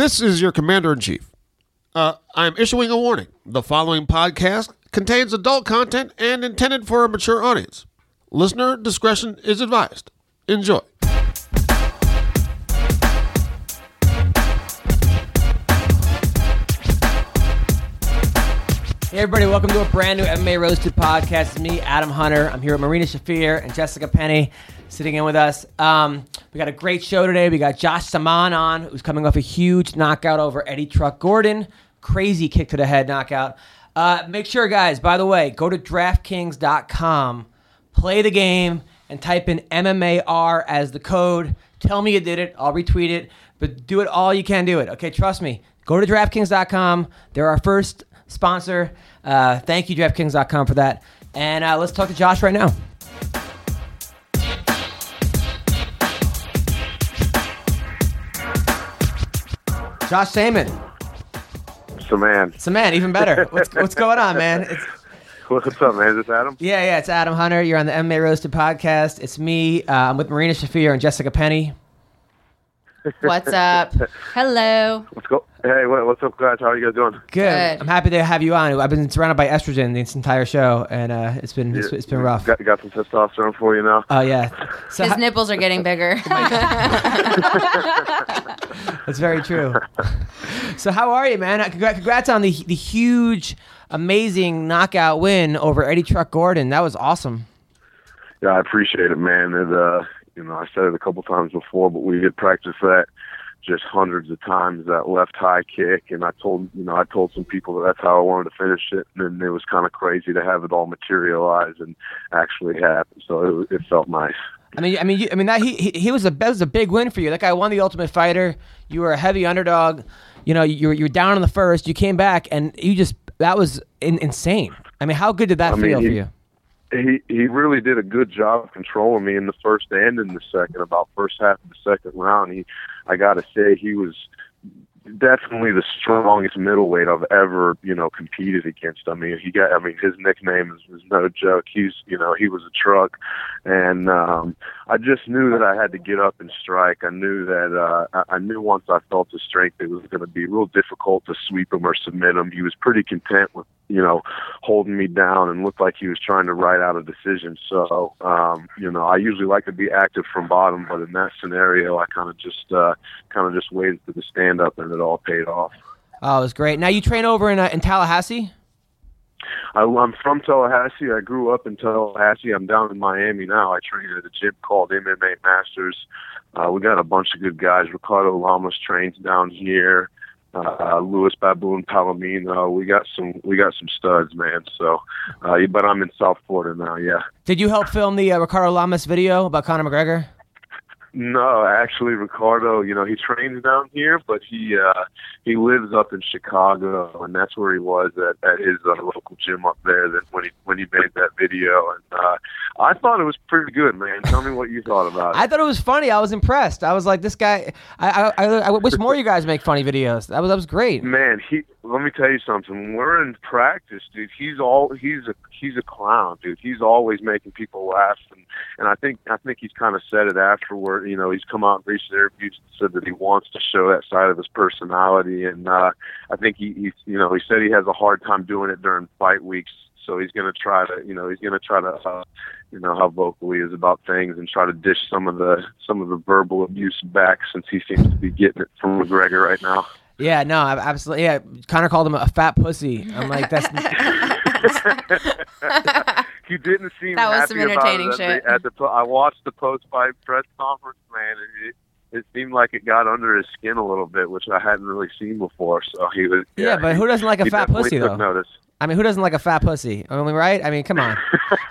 This is your commander in chief. Uh, I'm issuing a warning. The following podcast contains adult content and intended for a mature audience. Listener discretion is advised. Enjoy. Hey everybody, welcome to a brand new MMA Roasted podcast. It's me, Adam Hunter. I'm here with Marina Shafir and Jessica Penne sitting in with us. Um, we got a great show today. We got Josh Samman on, who's coming off a huge knockout over Eddie Truck Gordon. Crazy kick to the head knockout. Uh, make sure, guys, by the way, go to DraftKings.com, play the game, and type in MMAR as the code. Tell me you did it. I'll retweet it, but do it all you can do it. Okay, trust me. Go to DraftKings.com. They're our first sponsor. Uh, thank you, DraftKings.com, for that. And uh, let's talk to Josh right now. Josh Samman. So man, So, man, even better. What's, what's going on, man? It's, what's up, man? Is this Adam? yeah, yeah, it's Adam Hunter. You're on the MMA Roasted podcast. It's me. Uh, I'm with Marina Shafir and Jessica Penne. What's up? Hello. Let's go. Hey, what's up, guys? How are you guys doing? Good. Good. I'm happy to have you on. I've been surrounded by estrogen this entire show, and uh, it's been it's, it's been rough. Got, got some testosterone for you now. Oh yeah, so His ho- nipples are getting bigger. that's very true. so how are you, man? Congrats, congrats on the the huge, amazing knockout win over Eddie Truck Gordon. That was awesome. Yeah, I appreciate it, man. And uh, you know, I said it a couple times before, but we did practice that just hundreds of times that left high kick, and I told you know I told some people that that's how I wanted to finish it, and then it was kind of crazy to have it all materialize and actually happen. So it, it felt nice. I mean, I mean, you, I mean that he, he he was a that was a big win for you. That guy won the Ultimate Fighter. You were a heavy underdog. You know, you were you were down in the first. You came back, and you just that was in, insane. I mean, how good did that I mean, feel for he- you? He he really did a good job controlling me in the first and in the second. About first half of the second round, he I got to say he was definitely the strongest middleweight I've ever you know competed against. I mean, he got I mean his nickname is, is no joke. He's you know he was a truck, and um, I just knew that I had to get up and strike. I knew that uh, I knew once I felt his strength, it was going to be real difficult to sweep him or submit him. He was pretty content with you know, holding me down and looked like he was trying to write out a decision. So, um, you know, I usually like to be active from bottom, but in that scenario, I kind of just, uh, kind of just waited for the stand up and it all paid off. Oh, it was great. Now you train over in uh, in Tallahassee. I, I'm from Tallahassee. I grew up in Tallahassee. I'm down in Miami now. I train at a gym called MMA Masters. Uh, we got a bunch of good guys. Ricardo Lamas trains down here. Uh, Louis Baboon Palomino. We got some. We got some studs, man. So, uh, but I'm in South Florida now. Yeah. Did you help film the uh, Ricardo Lamas video about Conor McGregor? No, actually, Ricardo. You know, he trains down here, but he uh, he lives up in Chicago, and that's where he was at, at his uh, local gym up there. That when he when he made that video, and uh, I thought it was pretty good, man. Tell me what you thought about it. I thought it was funny. I was impressed. I was like, this guy. I I, I, I wish more of you guys make funny videos. That was that was great. Man, he. Let me tell you something. When we're in practice, dude, he's all he's a he's a clown, dude. He's always making people laugh, and and I think I think he's kind of said it afterward. You know, he's come out in recent interviews and said that he wants to show that side of his personality, and uh, I think he he's you know he said he has a hard time doing it during fight weeks. So he's going to try to, you know, he's going to try to, uh, you know, how vocal he is about things and try to dish some of the some of the verbal abuse back since he seems to be getting it from McGregor right now. Yeah, no, I- absolutely. Yeah, Conor called him a fat pussy. I'm like, that's he didn't seem That was happy some entertaining it at shit. The, at the, po- I watched the post-fight press conference, man, and it, it seemed like it got under his skin a little bit, which I hadn't really seen before. So he was. yeah, but who doesn't like a fat definitely pussy took though? Notice. I mean, who doesn't like a fat pussy? I mean, right? I mean, come on.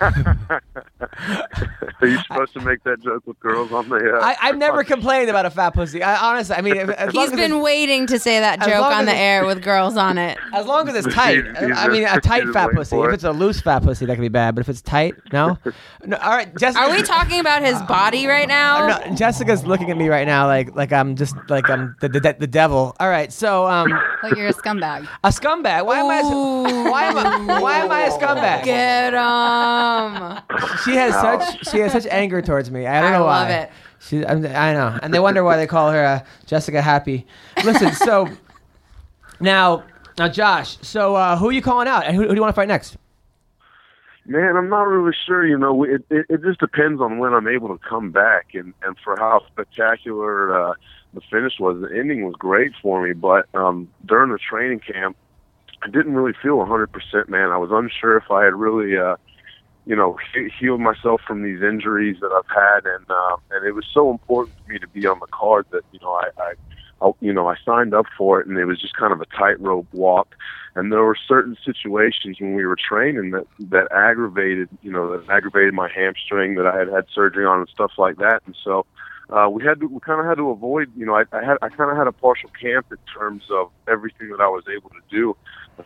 Are you supposed to make that joke with girls on the? Uh, I, I've never complained about a fat pussy. I honestly, I mean, if- as long He's as been it's- waiting to say that joke on the it- air with girls on it. As long as it's tight. He's- he's I mean, a tight fat pussy. for If it's a loose fat pussy, that could be bad. But if it's tight, no. no all right, Jessica. Are we talking about his body right now? No, Jessica's looking at me right now like like I'm just like I'm the the, the devil. All right, so um, Like you're a scumbag. a scumbag. Why am I? a- Why am I? Why am I a scumbag? Get him. She has such she has such anger towards me. I don't I know why. I love it. She, I, I know, and they wonder why they call her uh, Jessica Happy. Listen, so now, now, Josh. So, uh, who are you calling out, and who, who do you want to fight next? Man, I'm not really sure. You know, it, it it just depends on when I'm able to come back, and and for how spectacular uh, the finish was. The ending was great for me, but um, during the training camp, I didn't really feel 100%. Man, I was unsure if I had really, uh, you know, he- healed myself from these injuries that I've had, and um, and it was so important to me to be on the card that you know I. I I, you know, I signed up for it, and it was just kind of a tightrope walk. And there were certain situations when we were training that that aggravated, you know, that aggravated my hamstring that I had had surgery on and stuff like that. And so uh, we had to, we kind of had to avoid, you know, I, I had, I kind of had a partial camp in terms of everything that I was able to do,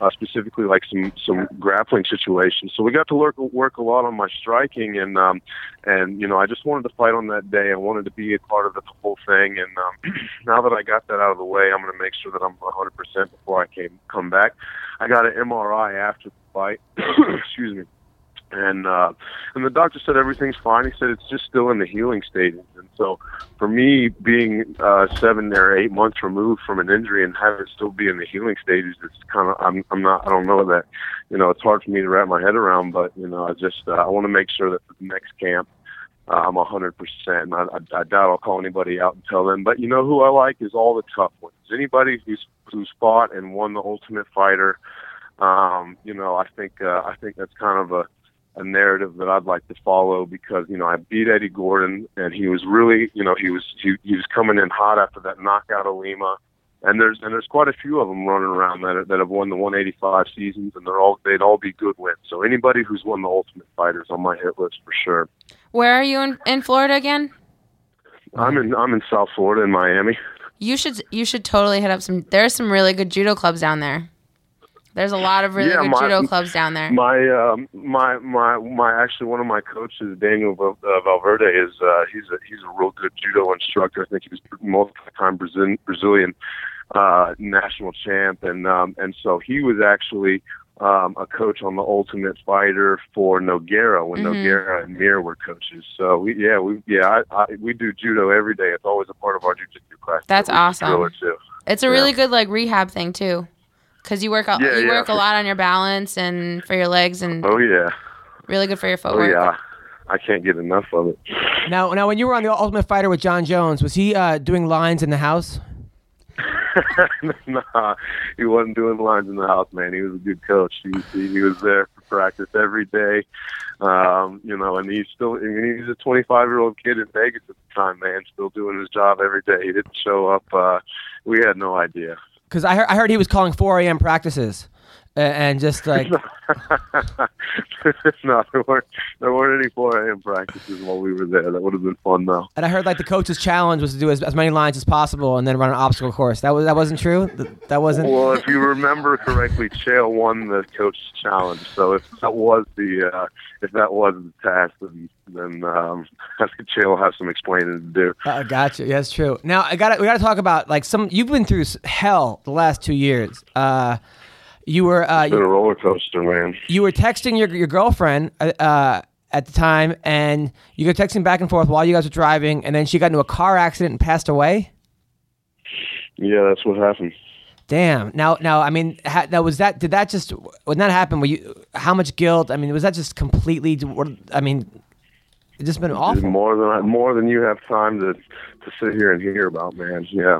uh, specifically like some some grappling situations. So we got to work work a lot on my striking, and um, and you know, I just wanted to fight on that day. I wanted to be a part of the whole thing, and um, now that I got that out of the way, I'm going to make sure that I'm 100% before I came come back. I got an MRI after the fight. Excuse me and uh and the doctor said everything's fine he said it's just still in the healing stages and so for me being uh seven or eight months removed from an injury and having it still be in the healing stages it's kind of i'm i'm not i don't know that you know it's hard for me to wrap my head around but you know i just uh, i want to make sure that for the next camp uh, I'm a hundred percent. I, I, I doubt I'll call anybody out and tell them. But you know who I like is all the tough ones. Anybody who's who's fought and won the Ultimate Fighter. Um, you know, I think uh, I think that's kind of a a narrative that I'd like to follow because you know I beat Eddie Gordon and he was really you know he was he, he was coming in hot after that knockout of Lima and there's and there's quite a few of them running around that are, that have won the 185 seasons and they're all they'd all be good wins so anybody who's won the Ultimate Fighters on my hit list for sure. Where are you in, in Florida again? I'm in I'm in South Florida in Miami. You should you should totally hit up some. There's some really good judo clubs down there. There's a lot of really Yeah, good my- judo clubs down there. My um, my my my actually one of my coaches, Daniel uh, Valverde, is uh, he's a he's a real good judo instructor. I think he was multi-time Brazilian Brazilian uh, national champ, and um, and so he was actually um, a coach on the Ultimate Fighter for Nogueira when Mhm. Nogueira and Mir were coaches. So we yeah we yeah I, I, we do judo every day. It's always a part of our jiu-jitsu class. That's awesome. It's a really good like rehab thing too, because you work a, Yeah, you yeah, work a for- lot on your balance and for your legs and Oh yeah, really good for your footwork. oh yeah. I can't get enough of it. Now, now, when you were on the Ultimate Fighter with Jon Jones, was he uh, doing lines in the house? nah, he wasn't doing lines in the house, man. He was a good coach. He he, he was there for practice every day. Um, you know, and he's still I mean, he's a 25 year old kid in Vegas at the time, man, still doing his job every day. He didn't show up. Uh, we had no idea. Because I heard, I heard he was calling 4 a.m. practices, and just like no, there weren't there weren't any 4 a.m. practices while we were there. That would have been fun though. And I heard like the coach's challenge was to do as, as many lines as possible and then run an obstacle course. That was that wasn't true. That wasn't. Well, if you remember correctly, Chael won the coach's challenge. So if that was the uh, if that was the task, then then um, I think Chael will have some explaining to do. Uh, gotcha. Yeah, that's true. Now I got we got to talk about like some. You've been through hell the last two years. Uh, you were uh, been a roller coaster, man. you were texting your your girlfriend uh, uh, at the time, and you were texting back and forth while you guys were driving, and then she got into a car accident and passed away. Yeah, that's what happened. Damn. Now, now, I mean, ha, now was that? Did that just when that happened? Were you? How much guilt? I mean, was that just completely? I mean, it just been awful. more than I, more than you have time to to sit here and hear about, man. Yeah,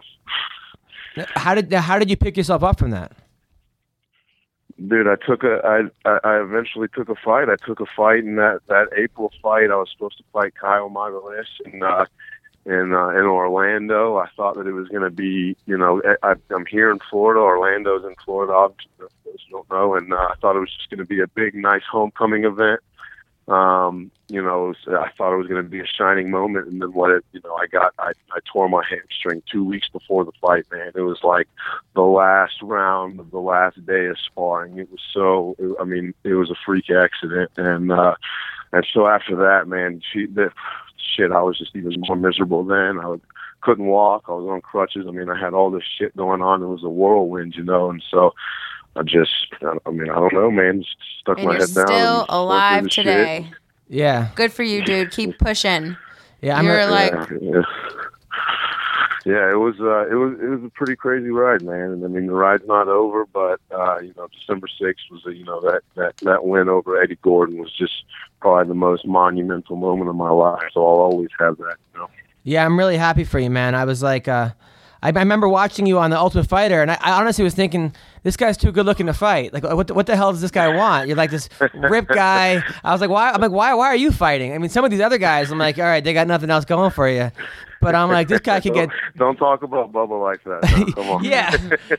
How did how did you pick yourself up from that? Dude, I took a I I I eventually took a fight. I took a fight in that that April fight. I was supposed to fight Caio Magalhães in uh, in uh, in Orlando. I thought that it was going to be, you know, I, I- I'm here in Florida. Orlando's in Florida. Obviously, those don't know, and uh, I thought it was just going to be a big, nice homecoming event. Um, you know, it I thought it was going to be a shining moment, and then what it, you know, I got, I, I tore my hamstring two weeks before the fight. Man, it was like the last round of the last day of sparring. It was so, I mean, it was a freak accident, and uh, and so after that, man, she, the, shit, I was just even more miserable then. I couldn't walk. I was on crutches. I mean, I had all this shit going on. It was a whirlwind, you know, and so. I just, I mean, I don't know, man. Just stuck And my you're head down. and still went through alive the shit. today. Yeah, Good for you, dude. Keep pushing. Yeah, I'm You're a- like, yeah, yeah. Yeah, it was uh, it was it was a pretty crazy ride, man. And I mean, the ride's not over, but uh, you know, December sixth was a, you know that that that win over Eddie Gordon was just probably the most monumental moment of my life. So I'll always have that. You know. Yeah, I'm really happy for you, man. I was like, uh, I, I remember watching you on the Ultimate Fighter, and I, I honestly was thinking, this guy's too good looking to fight. Like, what the, what the hell does this guy want? You're like this rip guy. I was like, why? I'm like, why? Why are you fighting? I mean, some of these other guys, I'm like, all right, they got nothing else going for you. But I'm like, this guy could get. Don't talk about Bubba like that. No, come on. Yeah,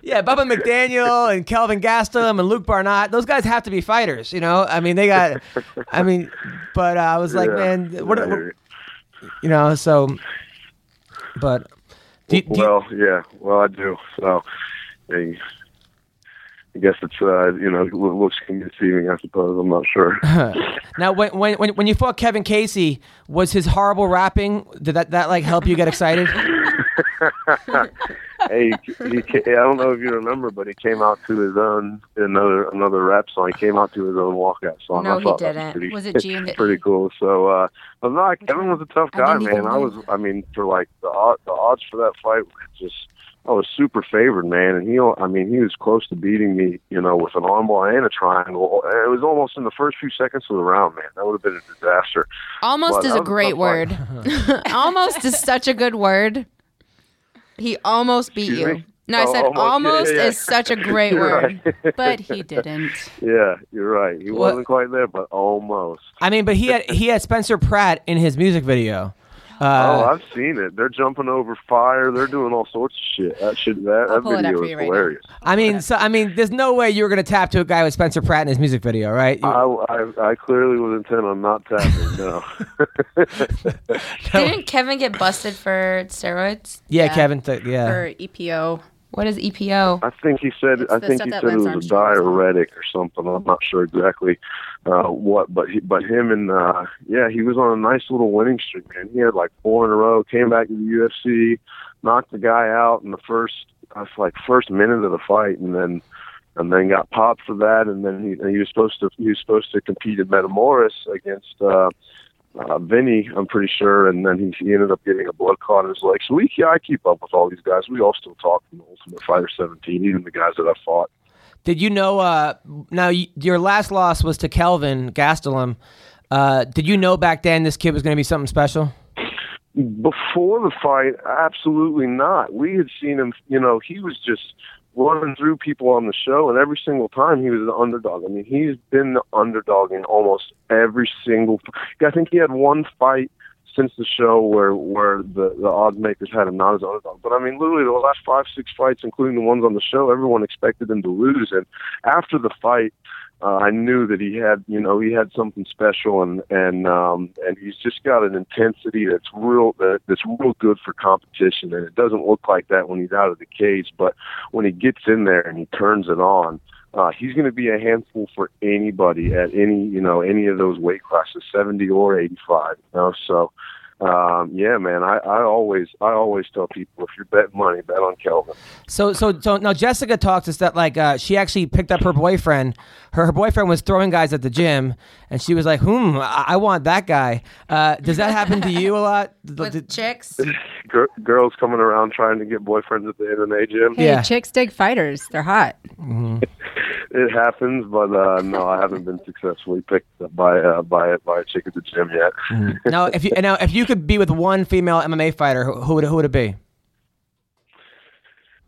yeah. Bubba McDaniel and Kelvin Gastelum and Luke Barnatt. Those guys have to be fighters, you know. I mean, they got. I mean, but uh, I was like, Yeah. man, what, Yeah, what- you know? So, but. Do, do you- well, yeah. Well, I do. So, I I guess it's uh, you know looks can be deceiving. I suppose I'm not sure. Now, when, when when when you fought Kevin Casey, was his horrible rapping did that that like help you get excited? hey, he, ca- I don't know if you remember, but he came out to his own another another rap song. He came out to his own walkout song. No, I he didn't. pretty, Was it G pretty cool. So, uh, but no, Kevin was a tough I guy, didn't man. I was, I mean, for like the odd, the odds for that fight just. I was super favored, man, and he, I mean, he was close to beating me, you know, with an armbar and a triangle. It was almost in the first few seconds of the round, man. That would have been a disaster. almost Well, is a great word. almost is such a good word. He almost beat Excuse you. me? No, I Oh, said almost, yeah, almost yeah. is such a great You're word. right. but he didn't. yeah, you're right. He What- wasn't quite there, but almost. I mean, but he had he had Spencer Pratt in his music video. Oh, Uh, I've seen it. They're jumping over fire. They're doing all sorts of shit. That shit. That, I'll that pull it up video for is you right now. hilarious. I mean, so I mean, there's no way you were gonna tap to a guy with Spencer Pratt in his music video, right? You- I, I, I clearly was intent on not tapping. No. Didn't Kevin get busted for steroids? yeah, yeah. Kevin. Th- yeah. For EPO. What is EPO? I think he said. It's I think he said it was a Armstrong was on. diuretic or something. I'm not sure exactly uh, what, but he, but him and uh, yeah, he was on a nice little winning streak, man. He had like four in a row. Came back to the UFC, knocked the guy out in the first, uh, like first minute of the fight, and then and then got popped for that. And then he, and he was supposed to he was supposed to compete at Metamoris against. Uh, uh, Vinny, I'm pretty sure, and then he, he ended up getting a blood clot in his leg. So we, yeah, I keep up with all these guys. We all still talk from the Ultimate Fighter 17, even the guys that I fought. Did you know? Uh, now y your last loss was to Kelvin Gastelum. Uh, did you know back then this kid was gonna be something special? Before the fight, absolutely not. We had seen him, you know, he was just running through people on the show, and every single time he was the underdog. I mean, he's been the underdog in almost every single. I think he had one fight since the show where where the the odds makers had him not as underdog. But I mean, literally the last five six fights, including the ones on the show, everyone expected him to lose. And after the fight, uh, I knew that he had you know he had something special, and and um, and he's just got an intensity that's real that, that's real good for competition. And it doesn't look like that when he's out of the cage, but when he gets in there and he turns it on uh, he's going to be a handful for anybody at any you know any of those weight classes, seventy or eighty five. You know, so um, yeah, man, I, I always I always tell people if you're betting money, bet on Kelvin. So, so, so now Jessica talks us that like uh, she actually picked up her boyfriend. Her, her boyfriend was throwing guys at the gym, and she was like, "Hmm, I, I want that guy." Uh, does that happen to you a lot? With Did- chicks? Gir- girls coming around trying to get boyfriends at the MMA gym. Hey, Yeah. chicks dig fighters. They're hot. It happens, but uh, no, I haven't been successfully picked up by uh, by by a chick at the gym yet. now, if you now if you could be with one female MMA fighter, who, who would who would it be?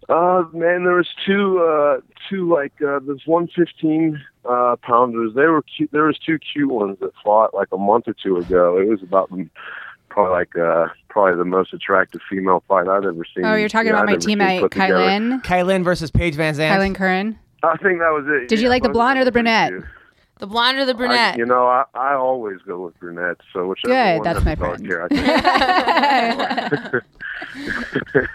Uh, man, there was two, uh, two like uh, there's one fifteen uh, pounders. They were cute. There was two cute ones that fought like a month or two ago. It was about probably like uh, probably the most attractive female fight I've ever seen. Oh, you're talking Yeah, about I've my teammate put together. Kailin. Kailin versus Paige Van Zandt. Kailin Curran. I think that was it. Did you like the blonde or the brunette? cute. The blonde or the I, brunette? you know, I, I always go with brunettes. So whichever Good, one that's has my dark friend. hair, I think.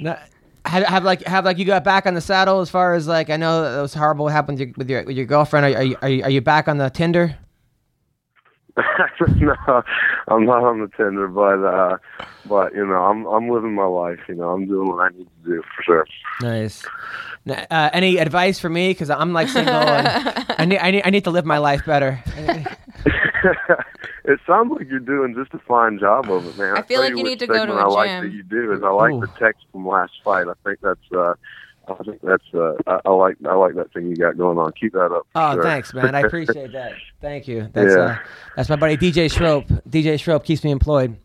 Now, have, have like have like you got back on the saddle as far as like I know that was horrible what happened with your with your, with your girlfriend. Are, are you are you are you back on the Tinder? no, I'm not on the Tinder, but uh, but you know, I'm I'm living my life. You know, I'm doing what I need to do for sure. Nice. Now, Uh, any advice for me? Because I'm like single and I need, I need I need to live my life better. it sounds like you're doing just a fine job of it, man. I feel tell like you what need to go to segment a I like that you do is I like Ooh. the text from last fight. I think that's uh, I think that's uh, I, I like I like that thing you got going on. Keep that up. Oh, sure. thanks, man. I appreciate that. Thank you. That's Yeah. uh, that's my buddy DJ Schroep. DJ Schroep keeps me employed.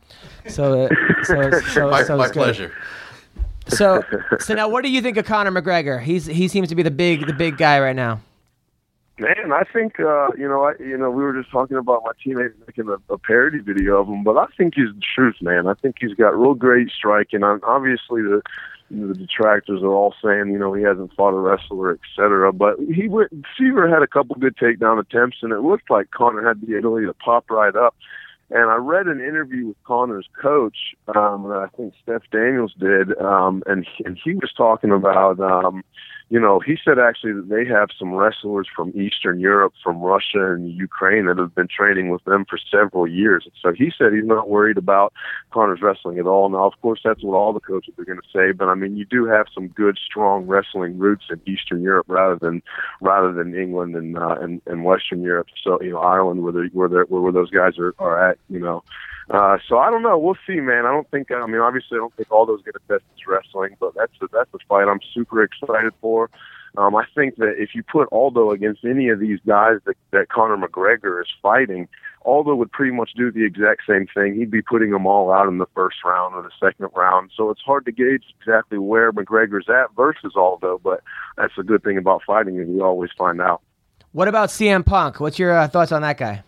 So, uh, so, so, My, so my it's good. So, so now, what do you think of Conor McGregor? He's he seems to be the big the big guy right now. Man, I think uh, you know, I you know, we were just talking about my teammate making a, a parody video of him, but I think he's the truth, man. I think he's got real great striking. And obviously, the you know, the detractors are all saying, you know, he hasn't fought a wrestler, et cetera. But he went. Siver had a couple good takedown attempts, and it looked like Conor had the ability to pop right up. And I read an interview with Conor's coach um, that I think Steph Daniels did, um, and he, and he was talking about, um, you know, he said actually that they have some wrestlers from Eastern Europe, from Russia and Ukraine that have been training with them for several years. So he said he's not worried about Conor's wrestling at all. Now, of course, that's what all the coaches are going to say, but I mean, you do have some good, strong wrestling roots in Eastern Europe rather than rather than England and uh, and, and Western Europe. So you know, Ireland, where the, where the, where those guys are, are at, you know. Uh, so I don't know. We'll see, man. I don't think. I mean, obviously, I don't think all those get a test is wrestling, but that's a, that's a fight I'm super excited for. Um, I think that if you put Aldo against any of these guys that, that Conor McGregor is fighting, Aldo would pretty much do the exact same thing. He'd be putting them all out in the first round or the second round. So it's hard to gauge exactly where McGregor's at versus Aldo, but that's the good thing about fighting is we always find out. What about CM Punk? What's your uh, thoughts on that guy?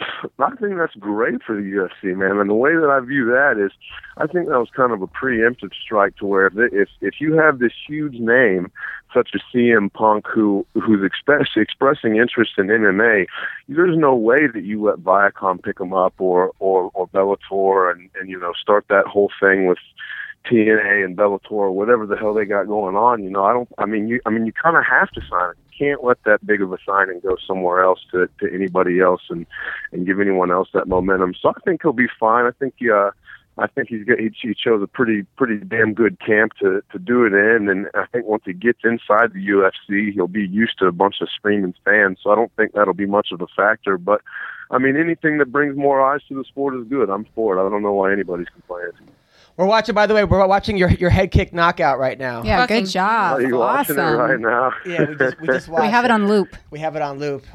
I think that's great for the UFC, man. And the way that I view that is, I think that was kind of a preemptive strike to where if if, you have this huge name such as CM Punk who who's express, expressing interest in MMA, there's no way that you let Viacom pick him up or or or Bellator and and you know start that whole thing with TNA and Bellator or whatever the hell they got going on. You know, I don't. I mean, you. I mean, you kind of have to sign it. Can't let that big of a signing go somewhere else to to anybody else and and give anyone else that momentum. So I think he'll be fine. I think. Uh, I think he's got, he, he chose a pretty pretty damn good camp to to do it in, and I think once he gets inside the UFC, he'll be used to a bunch of screaming fans. So I don't think that'll be much of a factor. But I mean, anything that brings more eyes to the sport is good. I'm for it. I don't know why anybody's complaining. We're watching. By the way, we're watching your your head kick knockout right now. Yeah, Fucking- good job. Are you awesome. watching it right now? Yeah, we just we just watched. We have it on loop. We have it on loop.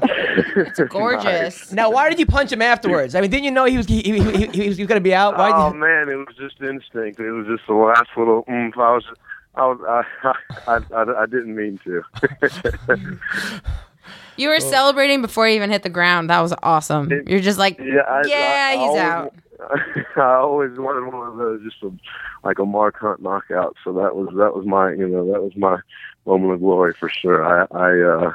It's gorgeous. Now, why did you punch him afterwards? I mean, didn't you know he was he, he, he, he was, was going to be out? Why? Oh did, man, it was just instinct. It was just the last little mm, oomph. I was, I was, I, I, I, I didn't mean to. You were oh. celebrating before you even hit the ground. That was awesome. You're just like, yeah, I, yeah, I, I he's always, out. I always wanted one of those, just a, like a Mark Hunt knockout. So that was that was my, you know, that was my moment of glory for sure. I, I, uh,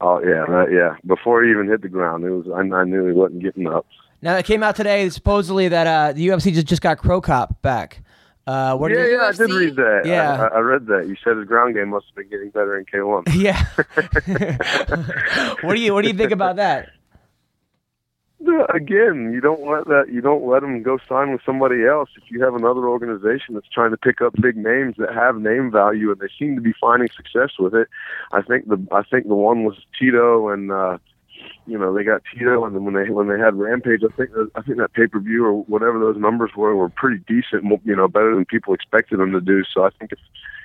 oh yeah, that, yeah. Before he even hit the ground, it was. I, I knew he wasn't getting up. now it came out today supposedly that uh, the UFC just, just got Cro Cop back. Uh, what Yeah, yeah, I did read that. Yeah. I, I read that. You said his ground game must have been getting better in K1. yeah. what do you what do you think about that? Again, you don't let that. You don't let them go sign with somebody else. If you have another organization that's trying to pick up big names that have name value and they seem to be finding success with it, I think the I think the one was Tito and uh, you know they got Tito and then when they when they had Rampage, I think I think that pay per view or whatever those numbers were were pretty decent. You know, better than people expected them to do. So I think if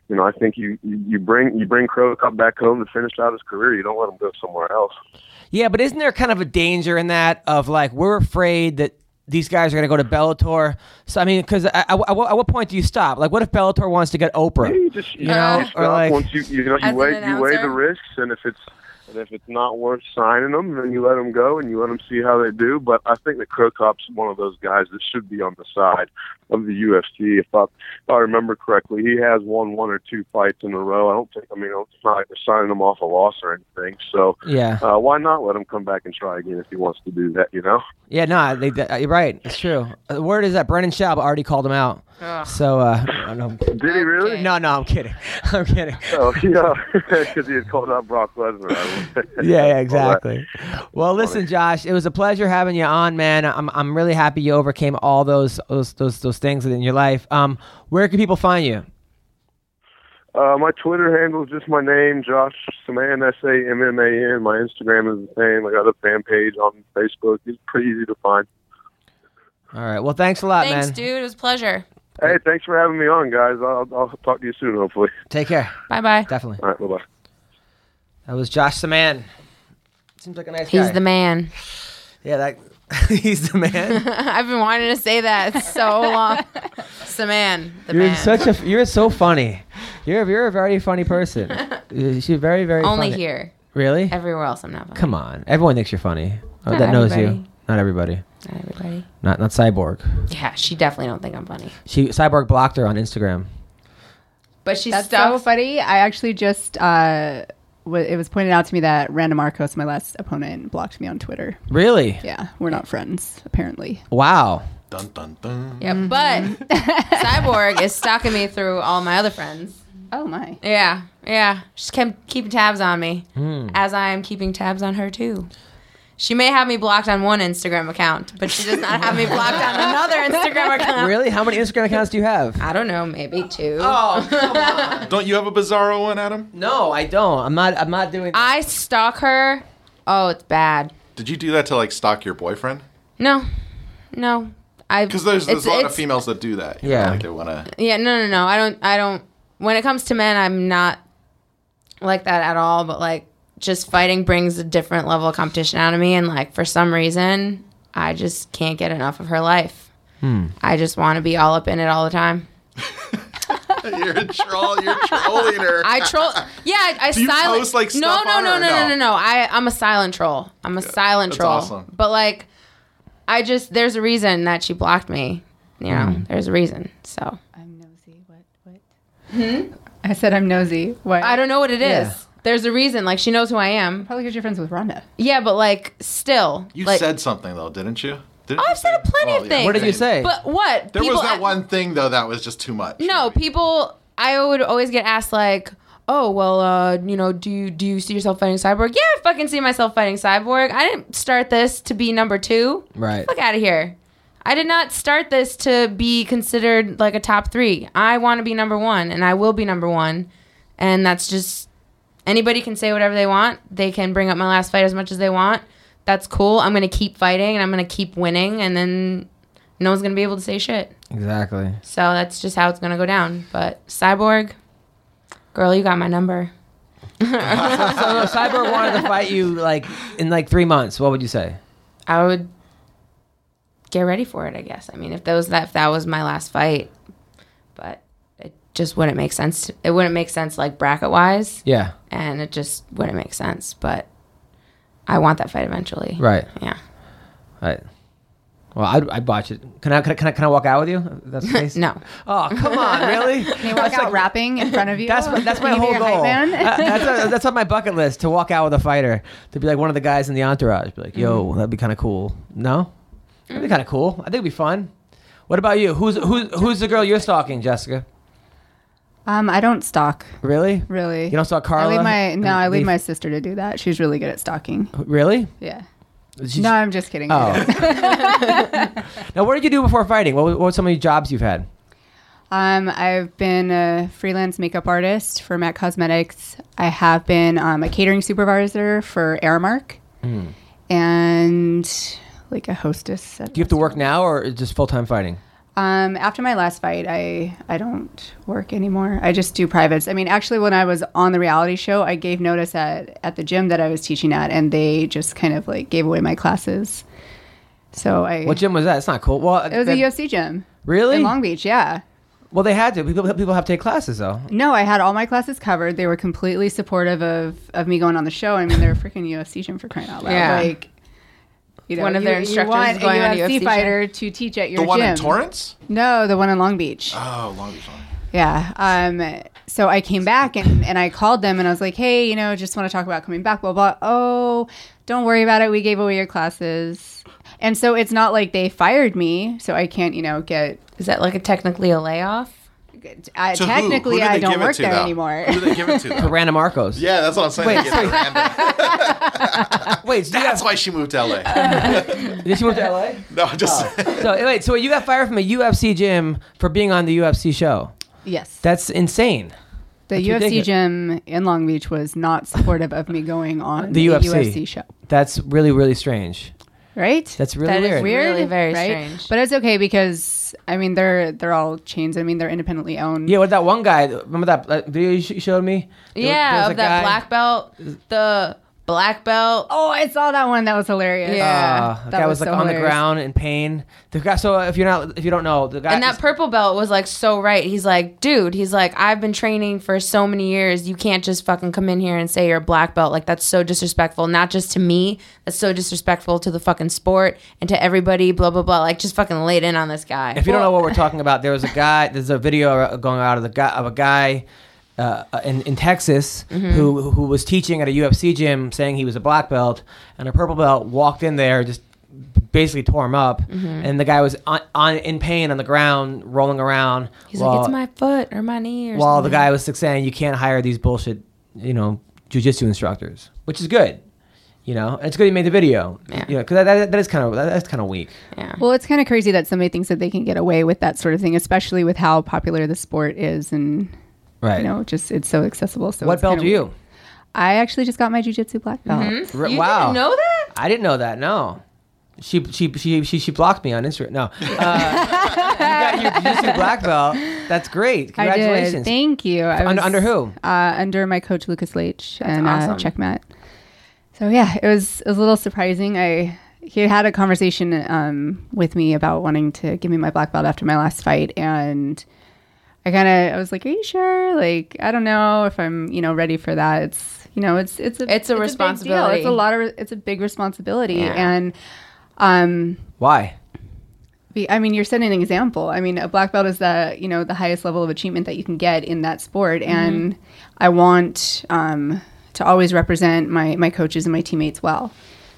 you know, I think you you you bring you bring Cro Cop back home to finish out his career. You don't let him go somewhere else. Yeah, but isn't there kind of a danger in that of like we're afraid that these guys are going to go to Bellator? So I mean, because at, at, at what point do you stop? Like, what if Bellator wants to get Oprah? You just you, You know, you or like- once you you know you weigh you weigh the risks, and if it's and if it's not worth signing them, then you let them go and you let them see how they do. But I think that Cro Cop's one of those guys that should be on the side of the UFC. If I, if I remember correctly, he has won one or two fights in a row. I don't think. I mean, it's not like they're signing him off a loss or anything. So Yeah, uh, why not let him come back and try again if he wants to do that? You know. yeah, no, they, they, you're right. It's true. Uh, The word is that Brendan Schaub already called him out. Ugh. So uh, I don't know. Did he really? No, no, I'm kidding. I'm kidding. Oh, yeah, because he had called out Brock Lesnar. Yeah, yeah, All right. exactly. Well, listen, Josh, it was a pleasure having you on, man. I'm I'm really happy you overcame all those those those, those things in your life. Um, where can people find you? Uh, my Twitter handle is just my name, Josh Samman S A M M A N. My Instagram is the same. I got a fan page on Facebook. It's pretty easy to find. All right. Well, thanks a lot, Thanks, man. dude. It was a pleasure. Hey, thanks for having me on, guys. I'll, I'll talk to you soon, hopefully. Take care. Bye bye. Definitely. All right, bye bye. That was Josh the man. Seems like a nice He's guy. He's the man. Yeah, that. he's the man. I've been wanting to say that so long. It's the man. The You're man. such a. You're so funny. You're you're a very funny person. You're very very Only funny. here. Really? Everywhere else, I'm not funny. Come on. Everyone thinks you're funny. Oh, Not that knows you. Not everybody. Not everybody. Not not Cyborg. Yeah, she definitely don't think I'm funny. She Cyborg blocked her on Instagram. But she's That's so funny. I actually just uh, w- it was pointed out to me that Randa Markos, my last opponent, blocked me on Twitter. Really? Yeah, we're not friends apparently. Wow. Dun dun dun. Yeah, but Cyborg is stalking me through all my other friends. Oh my. Yeah, yeah. She's kept keeping tabs on me, Hmm. as I am keeping tabs on her too. She may have me blocked on one Instagram account, but she does not have me blocked on another Instagram account. Really? How many Instagram accounts do you have? I don't know, maybe two. Oh Don't you have a Bizarro one, Adam? no, I don't. I'm not. I'm not doing. That. I stalk her. Oh, it's bad. Did you do that to like stalk your boyfriend? No, no. I Because there's, there's a lot of females that do that. you Yeah. know, like they want to. Yeah, no, no, no. I don't. I don't. When it comes to men, I'm not like that at all. But like, just fighting brings a different level of competition out of me, and like for some reason, I just can't get enough of her life. I just want to be all up in it all the time. You're a troll. You're trolling her. I troll. Yeah, I, I Do you silent. post, like, no, stuff no, on no, her no, or no, no? no, no. I I'm a silent troll. I'm a silent That's troll. awesome. But like, I just there's a reason that she blocked me. You know, there's a reason. So I'm nosy. What? What? Hmm. I said I'm nosy. What? I don't know what it is. Yeah. There's a reason. Like she knows who I am. Probably because you're friends with Ronda. Yeah, but like still. you like, said something though, didn't you? Didn't Oh, I've said say- plenty of yeah. things. What did you say? But what? There was that a- one thing though that was just too much. No, maybe. people. I would always get asked like, "Oh, well, uh, you know, do you do you see yourself fighting Cyborg?" Yeah, I fucking see myself fighting Cyborg. I didn't start this to be number two. Right. Fuck out of here. I did not start this to be considered like a top three. I want to be number one, and I will be number one. And that's just anybody can say whatever they want. They can bring up my last fight as much as they want. That's cool. I'm gonna keep fighting, and I'm gonna keep winning, and then no one's gonna be able to say shit. Exactly. So that's just how it's gonna go down. But Cyborg, girl, you got my number. So if Cyborg wanted to fight you like in like three months. What would you say? I would get ready for it. I guess. I mean, if that was that, if that was my last fight, but it just wouldn't make sense. To, it wouldn't make sense like bracket wise, Yeah. and it just wouldn't make sense. But I want that fight eventually. Right. Yeah. Right. Well, I'd, I'd watch it. Can I, can I can I can I walk out with you? If that's the case. No. Oh come on, really? Can you walk out rapping in front of you? That's my, that's my Can you be whole goal. man? Uh, that's, a, that's on my bucket list to walk out with a fighter to be like one of the guys in the entourage. Be like, yo, that'd be kind of cool. No, that'd be kind of cool. I think it'd be fun. What about you? Who's who's who's the girl you're stalking, Jessica? Um, I don't stalk Really? really. You don't stalk Carla? I leave my no. I leave Leave- my sister to do that. She's really good at stalking. Really? Yeah. She's- No, I'm just kidding. Oh. now, what did you do before fighting? What, what were some of the jobs you've had? Um, I've been a freelance makeup artist for MAC Cosmetics. I have been um, a catering supervisor for Aramark, Hmm. and like a hostess. At Do you have to work now or is just full time fighting? Um, after my last fight, I I don't work anymore. I just do privates. I mean, actually, when I was on the reality show, I gave notice at at the gym that I was teaching at, and they just kind of like gave away my classes. So I What gym was that? It's not cool. Well, it was that- a UFC gym Really? in Long Beach. Yeah. Well, they had to. People people have to take classes though. No, I had all my classes covered. They were completely supportive of of me going on the show. I mean, they're a freaking UFC gym for crying out loud. Yeah. Like, you know, One of you- their you instructors want is going a on UFC, UFC show. fighter to teach at your The one gym. in Torrance? No, the one in Long Beach. Oh, Long Beach. Yeah. Um. So I came back and, and I called them and I was like, hey, you know, just want to talk about coming back. Blah blah. Oh, don't worry about it. We gave away your classes. And so it's not like they fired me, so I can't, you know, get. Is that like a technically a layoff? I, To technically, Who did I don't work to, there though? anymore. Who did they give it to? To though? Random Marcos. Yeah, that's what I'm saying. Wait, They get it random. Wait, so That's got, why she moved to LA. did she move to LA? No, just oh. So eh, wait, so you got fired from a UFC gym for being on the UFC show. yes. That's insane. The That's UFC ridiculous. gym in Long Beach was not supportive of me going on The a UFC. UFC show. That's really really strange. Right? That's really That is weird. weird. Really very strange. But it's okay because I mean they're they're all chains. I mean they're independently owned. Yeah, with that one guy. Remember that uh, video you sh- showed me? There Yeah, of that guy- black belt, the black belt. Oh, I saw that one. That was hilarious. Yeah. Uh, the That guy was, was like so on the ground in pain. The guy. So if you're not, if you don't know, the guy. And that purple belt was like so right. He's like, dude, he's like, I've been training for so many years. You can't just fucking come in here and say you're a black belt. Like that's so disrespectful. Not just to me, that's so disrespectful to the fucking sport and to everybody. Blah blah blah. Like just fucking laid in on this guy. If you don't know what we're talking about, there was a guy. There's a video going out of the guy of a guy uh, in in Texas Mm-hmm. who who was teaching at a UFC gym, saying he was a black belt, and a purple belt walked in there, just basically tore him up, Mm-hmm. and the guy was on, on in pain on the ground, rolling around. He's while, like, it's my foot or my knee or while the guy was like, saying you can't hire these bullshit, you know, jujitsu instructors, which is good. You know, and it's good you made the video. Yeah. You know, because that, that, that is kind of that, that's kind of weak. Yeah. Well, it's kind of crazy that somebody thinks that they can get away with that sort of thing, especially with how popular the sport is, and Right. you know, just it's so accessible. So what belt kinda are you? weird. I actually just got my jujitsu black belt. Mm-hmm. R- You wow. didn't know that? I didn't know that. No. She she she she, she blocked me on Instagram. No. Uh, you got your jiu-jitsu black belt. That's great. I Congratulations. did. Thank you. I Under- was, under who? Uh, under my coach Lucas Leite and awesome. uh, Checkmat. So yeah, it was it was a little surprising. I he had a conversation um, with me about wanting to give me my black belt after my last fight, and I kind of I was like, "Are you sure? Like, I don't know if I'm you know ready for that. It's you know it's it's a It's a big deal. responsibility. It's a lot of it's a big responsibility, Yeah. and um, Why? be- I mean, you're setting an example. I mean, a black belt is the you know the highest level of achievement that you can get in that sport, and I want um, to always represent my my coaches and my teammates well.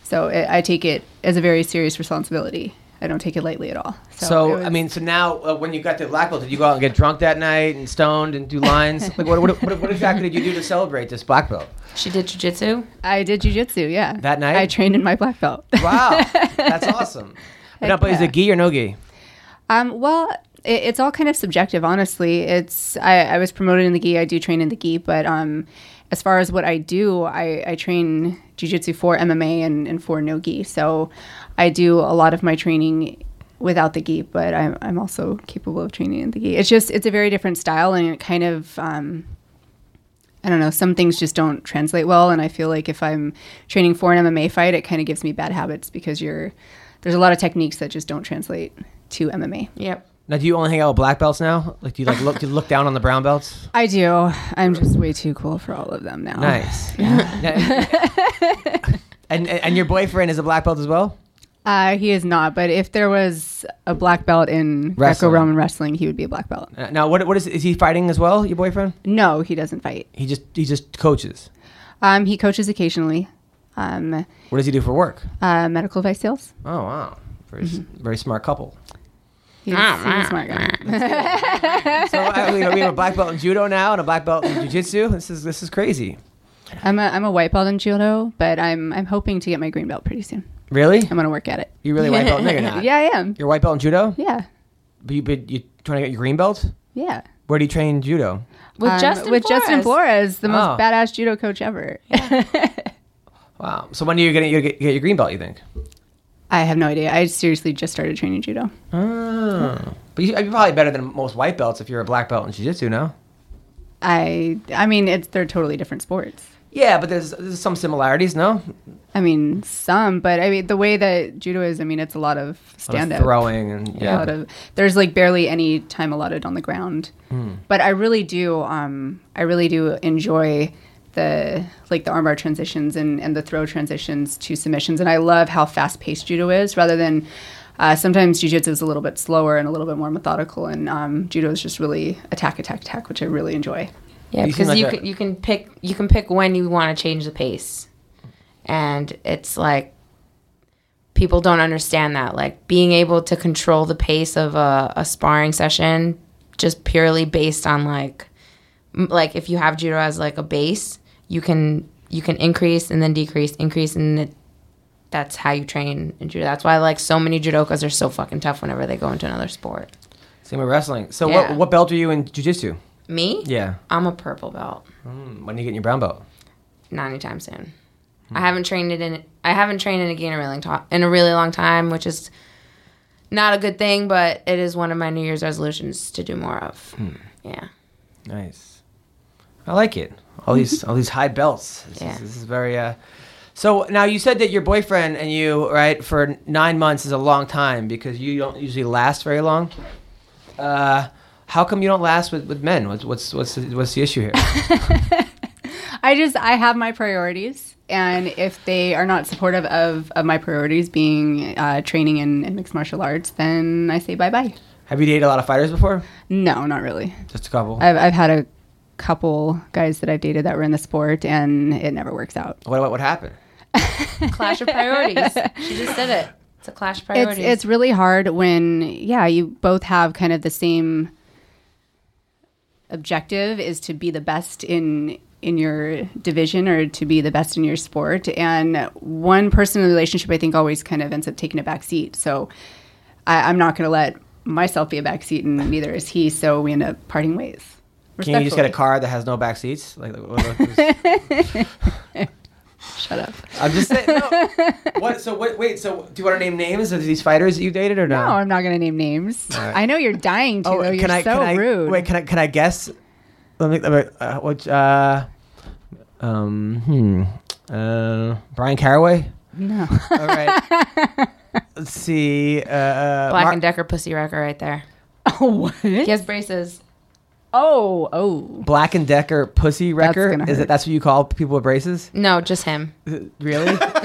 So it, I take it as a very serious responsibility. I don't take it lightly at all. So, it was- I mean, so now uh, when you got the black belt, did you go out and get drunk that night and stoned and do lines? like, what, what, what, what exactly did you do to celebrate this black belt? She did jujitsu. I did jujitsu. Yeah, That night? I trained in my black belt. Wow, that's awesome. But, now, Heck but is it gi or no gi? Um, well, it, it's all kind of subjective, honestly. It's I, I was promoted in the gi. I do train in the gi, but um, as far as what I do, I, I train jujitsu for MMA and, and for no gi. So I do a lot of my training without the gi, but I'm, I'm also capable of training in the gi. It's just it's a very different style, and it kind of um, I don't know. Some things just don't translate well, and I feel like if I'm training for an MMA fight, it kind of gives me bad habits because you're there's a lot of techniques that just don't translate to MMA. Yep. Now, do you only hang out with black belts now? Like, do you like look, do you look down on the brown belts? I do. I'm just way too cool for all of them now. Nice. and, and and your boyfriend is a black belt as well. Uh, he is not, but if there was a black belt in Wrestling. Greco-Roman wrestling, he would be a black belt. Uh, Now, what what is is he fighting as well? Your boyfriend? No, he doesn't fight. He just he just coaches. Um, he coaches occasionally. Um, What does he do for work? uh, medical device sales. Oh wow, very s Mm-hmm. very smart couple. He's, he's a smart guy. So uh, we, we have a black belt in judo now and a black belt in jujitsu. This is this is crazy. I'm a I'm a white belt in judo, but I'm I'm hoping to get my green belt pretty soon. Really? I'm gonna work at it. You really white belt? No, you're not. Yeah, I am. You're white belt in judo, Yeah, but you but you trying to get your green belt? yeah. Where do you train judo? With Um, Justin with Justin Flores. Flores, the most Oh. badass judo coach ever. Wow. So when are you gonna you get, get your green belt? You think? I have no idea. I seriously just started training judo. Oh. But you, you're probably better than most white belts if you're a black belt in jiu-jitsu, no? I I mean, it's they're totally different sports. Yeah, but there's, there's some similarities, no? I mean, some, but I mean, the way that judo is, I mean, it's a lot of A lot of stand up. throwing and Yeah. A lot of, there's like barely any time allotted on the ground. Hmm. But I really do, um, I really do enjoy the like the armbar transitions and, and the throw transitions to submissions. And I love how fast paced judo is rather than uh, sometimes jiu-jitsu is a little bit slower and a little bit more methodical and um, judo is just really attack, attack, attack, which I really enjoy. Yeah, You because like you a- can, you can pick you can pick when you want to change the pace, and it's like people don't understand that. Like being able to control the pace of a, a sparring session, just purely based on like like if you have judo as like a base, you can you can increase and then decrease, increase, and it, that's how you train in judo. That's why like so many judokas are so fucking tough whenever they go into another sport. Same with wrestling. So Yeah. what what belt are you in jiu-jitsu? Me? Yeah. I'm a purple belt. Mm, When are you getting your brown belt? Not anytime soon. Hmm. I haven't trained it in. I haven't trained it again in a really to- in a really long time, which is not a good thing. But it is one of my New Year's resolutions to do more of. Hmm. Yeah. Nice. I like it. All these all these high belts. This, Yeah. is, this is very uh so now you said that your boyfriend and you, right, for nine months is a long time because you don't usually last very long. Uh, how come you don't last with, with men? What's what's what's the, what's the issue here? I just I have my priorities, and if they are not supportive of, of my priorities being uh, training in, in mixed martial arts, then I say bye bye. Have you dated a lot of fighters before? No, not really. Just a couple. I've I've had a couple guys that I've dated that were in the sport, and it never works out. what, what what happened? Clash of priorities. she just said it. It's a clash of priorities. It's it's really hard when yeah you both have kind of the same objective is to be the best in in your division or to be the best in your sport and one person in the relationship I think always kind of ends up taking a back seat so I, I'm not going to let myself be a back seat and neither is he so we end up parting ways. Can you just get a car that has no back seats? Like, like, what- what- Shut up. I'm just saying. No. What? So what? Wait. So do you want to name names of these fighters that you dated or no? No, I'm not going to name names. right. I know you're dying to. Oh, though. You're can I? so can I? rude. Wait, can I? Can I guess? Let me. Let me uh, which? Uh, um. Hmm. Uh. Bryan Caraway. no. All right. Let's see. Uh, uh, Black Mar- and Decker pussy wrecker right there. oh what? He has braces. Oh oh. Black and Decker pussy wrecker. Is hurt. it? That's what you call people with braces? No, just him. Really? That's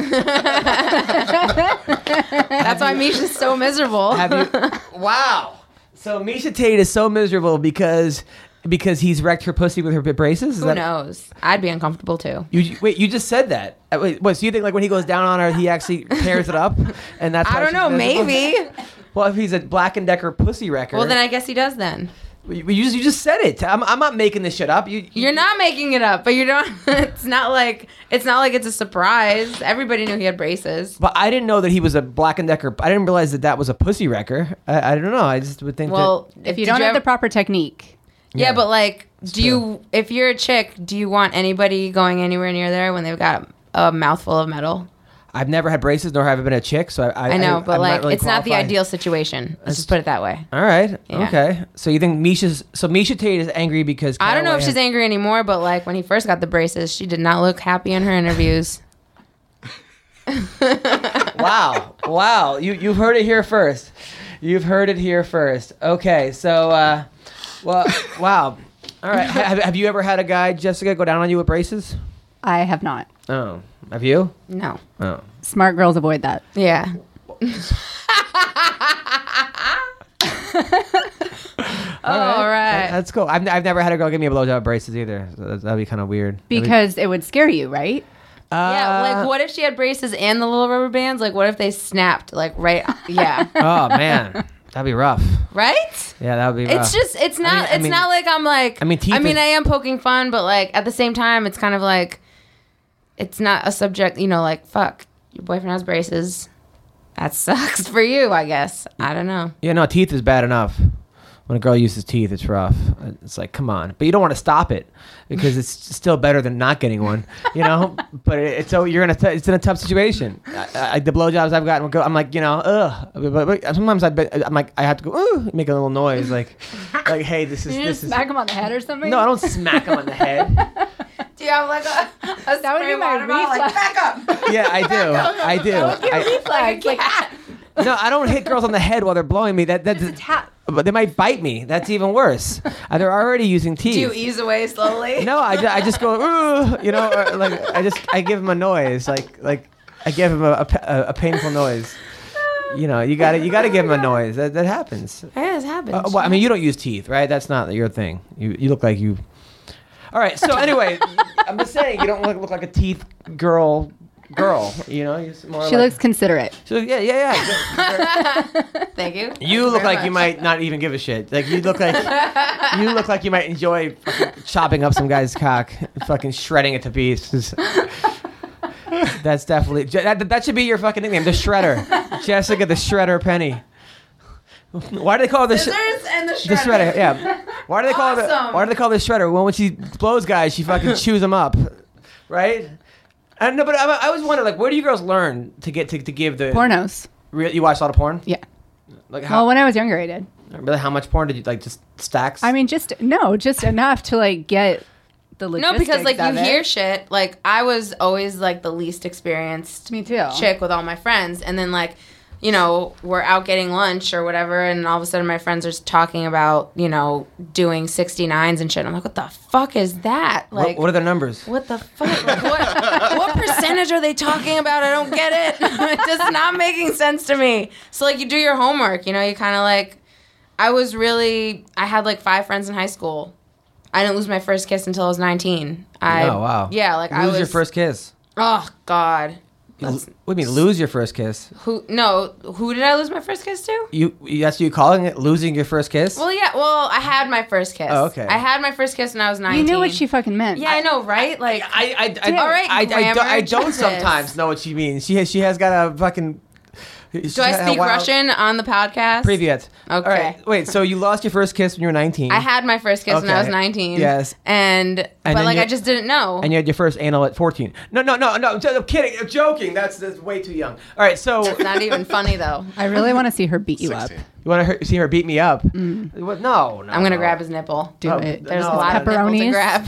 why Miesha's so miserable. Have you? wow. So Miesha Tate is so miserable because because he's wrecked her pussy with her braces. Is Who that, knows? I'd be uncomfortable too. You wait. You just said that. Uh, Wait, what? So you think like when he goes down on her, he actually tears it up, and that's I don't know. miserable? Maybe. Well, if he's a Black and Decker pussy wrecker, Well, then I guess he does. Then you, you just you just said it. I'm, I'm not making this shit up. You you're not making it up, but you're not. It's not like it's not like it's a surprise. Everybody knew he had braces. But I didn't know that he was a Black and Decker. I didn't realize that that was a pussy wrecker. I, I don't know. I just would think Well, If you don't have ever- the proper technique, yeah, Yeah. but like, do true. you? If you're a chick, do you want anybody going anywhere near there when they've got a mouthful of metal? That I've never had braces, nor have I been a chick. So I, I, I know, I, but I'm like, really it's not the ideal situation. Let's just put it that way. All right. Yeah. Okay. So you think Miesha's so Miesha Tate is angry because I don't know if Caraway she's angry anymore, but like when he first got the braces, she did not look happy in her interviews. wow, wow. You you've heard it here first. You've heard it here first. Okay, so uh, well, wow. All right. have, have you ever had a guy, Jessica, go down on you with braces? I have not. Oh, have you? No. Oh, Smart girls avoid that. Yeah. All right. that's cool. I've, I've never had a girl give me a blowjob with braces either. So that- that'd be kind of weird. That'd be- Because it would scare you, right? yeah, Uh, like what if she had braces and the little rubber bands? Like what if they snapped? Like right? Yeah. Oh man, that'd be rough. right? Yeah, that would be. Rough. It's just it's not mean- I it's mean- not like I'm like I mean, teeth I mean is- I am poking fun, but like at the same time it's kind of like it's not a subject, you know, like fuck, your boyfriend has braces. That sucks for you, I guess. I don't know. Yeah, no, teeth is bad enough. When a girl uses teeth, it's rough. It's like, come on, but you don't want to stop it because it's still better than not getting one, you know. but it, it's so you're in a t- it's in a tough situation. I, I, the blowjobs I've gotten, I'm like, you know, ugh. But, but sometimes I bet I'm like, I have to go, ooh, make a little noise, like, like, hey, this is You this is. smack him on the head or something? No, I don't smack him on the head. Do you have like a, a That would be my reflex. back up. Yeah, I do. I do. I, Reflex, like, no, I don't hit girls on the head while they're blowing me. That that's tap. But they might bite me. That's even worse. Uh, they're already using teeth. Do you ease away slowly? No, I, ju- I just go, "Ugh," you know, or like I just I give him a noise, like like I give him a, a, a, a painful noise. You know, you got to you got to give him a noise. That, that happens. Yeah, this happens. Uh, well, I mean, you don't use teeth, right? That's not your thing. You you look like you. All right. So anyway, I'm just saying you don't look, look like a teeth girl. Girl, you know, you're more She like, looks considerate. So yeah, yeah, yeah. Thank you. You look like you might not even give a shit. Like you look like you look like you might enjoy fucking chopping up some guy's cock, fucking shredding it to pieces. That's definitely that, that should be your fucking nickname, the Shredder, Jessica the Shredder Penne. Why do they call it the sh- Scissors and the the shredder. Shredder? Yeah, Why do they call it? Awesome. Why do they call this shredder? Well, when she blows guys, she fucking chews them up, right? I don't know, but I, I always wonder, like, where do you girls learn to get to, to give the Pornos. Real, you watch a lot of porn? Yeah. Like how? Well, when I was younger, I did. really, how much porn did you like? Just stacks? I mean, just no, just enough to like get the legitimate. No, because like you it. hear shit. Like I was always like the least experienced Me too. chick with all my friends, and then like, you know, we're out getting lunch or whatever, and all of a sudden my friends are talking about you know doing 69s and shit. I'm like, what the fuck is that? Like, what, are their numbers? What the fuck? Like, what, what percentage are they talking about? I don't get it. it's just not making sense to me. So, like, you do your homework, you know, you kind of like. I was really. I had like five friends in high school. I didn't lose my first kiss until I was 19. I, oh wow. Yeah, like Lose I was. your first kiss. Oh, God. You- What do you mean lose your first kiss? Who? No, who did I lose my first kiss to? You that's you calling it losing your first kiss? Well, yeah. Well, I had my first kiss. Oh, okay. I had my first kiss when I was 19. You knew what she fucking meant. Yeah, I know, right? Like, I I I, All right, I, I, grammar, don't, I don't sometimes know what she means. She has she has got a fucking. do I speak Russian on the podcast? Привет. All Okay. right. Wait. So you lost your first kiss when you were 19. I had my first kiss when I was Okay. 19. Yes. And, And but then like you- I just didn't know. and you had your first anal at 14. No, no, no, no. I'm just- I'm kidding. I'm joking. That's, that's way too young. All right. So it's not even funny though. I really want to see her beat you 16. up. you want to see her beat me up? What? No, no. I'm gonna no. grab his nipple. Do Oh, it. There's No. a lot of nipple to Pepperonis. grab.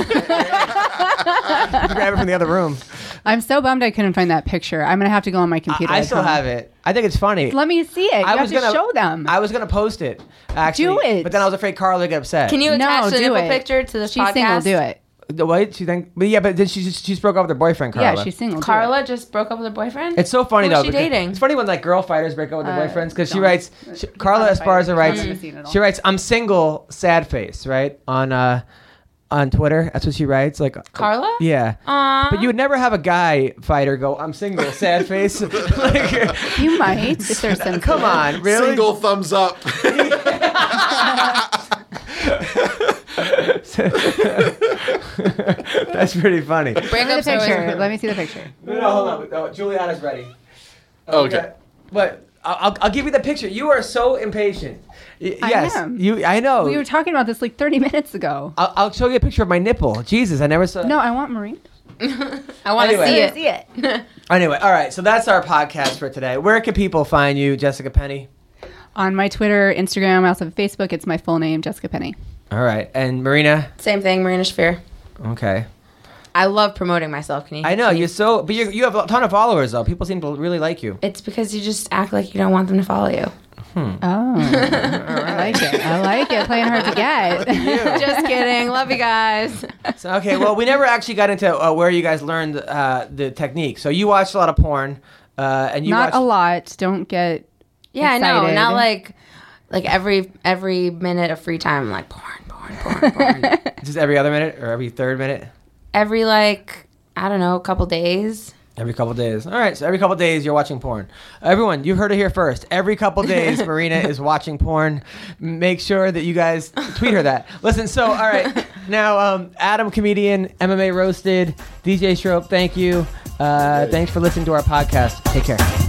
You can grab it from the other room. I'm so bummed I couldn't find that picture. I'm gonna have to go on my computer. I at still home. have it. I think it's funny. Let me see it. You I have was to gonna show them. I was gonna post it. Actually, Do it. But then I was afraid Carla would get upset. Can you no, attach the do nipple it. picture to this She's podcast? single. Do it. The Wait, she think, but yeah, but then she just, she just broke up with her boyfriend, Carla. Yeah, she's single. do Carla it. just broke up with her boyfriend. It's so funny Who though. she because- dating? It's funny when like girl fighters break up with their Uh, boyfriends because she don't. writes. She, Carla It's not a Esparza writes. I've never seen it all. She writes, "I'm single, sad face." Right on uh on Twitter. That's what she writes. Like Carla? Yeah. Aw. But you would never have a guy fighter go, "I'm single, sad face." like, You might if they're sensitive. come on, really? Single thumbs up. That's pretty funny. Bring at Breakups the picture. Let me see the picture. No, no, hold on. No, Juliana's ready. Okay. But I'll, I'll- I'll give you the picture. You are so impatient. Y- I yes, am. you. I know. We were talking about this like 30 minutes ago. I'll, I'll show you a picture of my nipple. Jesus, I never saw. No, I want Marine. I want to Anyway. see it. it. Anyway, all right. So that's our podcast for today. Where can people find you, Jessica Penne? On my Twitter, Instagram, I also have Facebook. It's my full name, Jessica Penne. All right, and Marina. Same thing, Marina Shafir. Okay. I love promoting myself. Can you? I know you- you're so, but you you have a ton of followers though. People seem to really like you. It's because you just act like you don't want them to follow you. Oh, I like it. I like it. Playing hard to get. just kidding. Love you guys. So, okay, well, we never actually got into uh, where you guys learned uh, the technique. So you watched a lot of porn, uh, and you Not watched. a lot. Don't get. Yeah, I know. Excited. Not like like every every minute of free time, I'm like porn, porn, porn, porn. Just every other minute or every third minute, every like I don't know, couple days. Every couple days. All right, so every couple days you're watching porn. Everyone, you heard it here first. Every couple days, Marina is watching porn. Make sure that you guys tweet her that. Listen, so all right, now um, Adam, comedian, MMA roasted, DJ Shrope, thank you. Uh, thanks for listening to our podcast. Take care.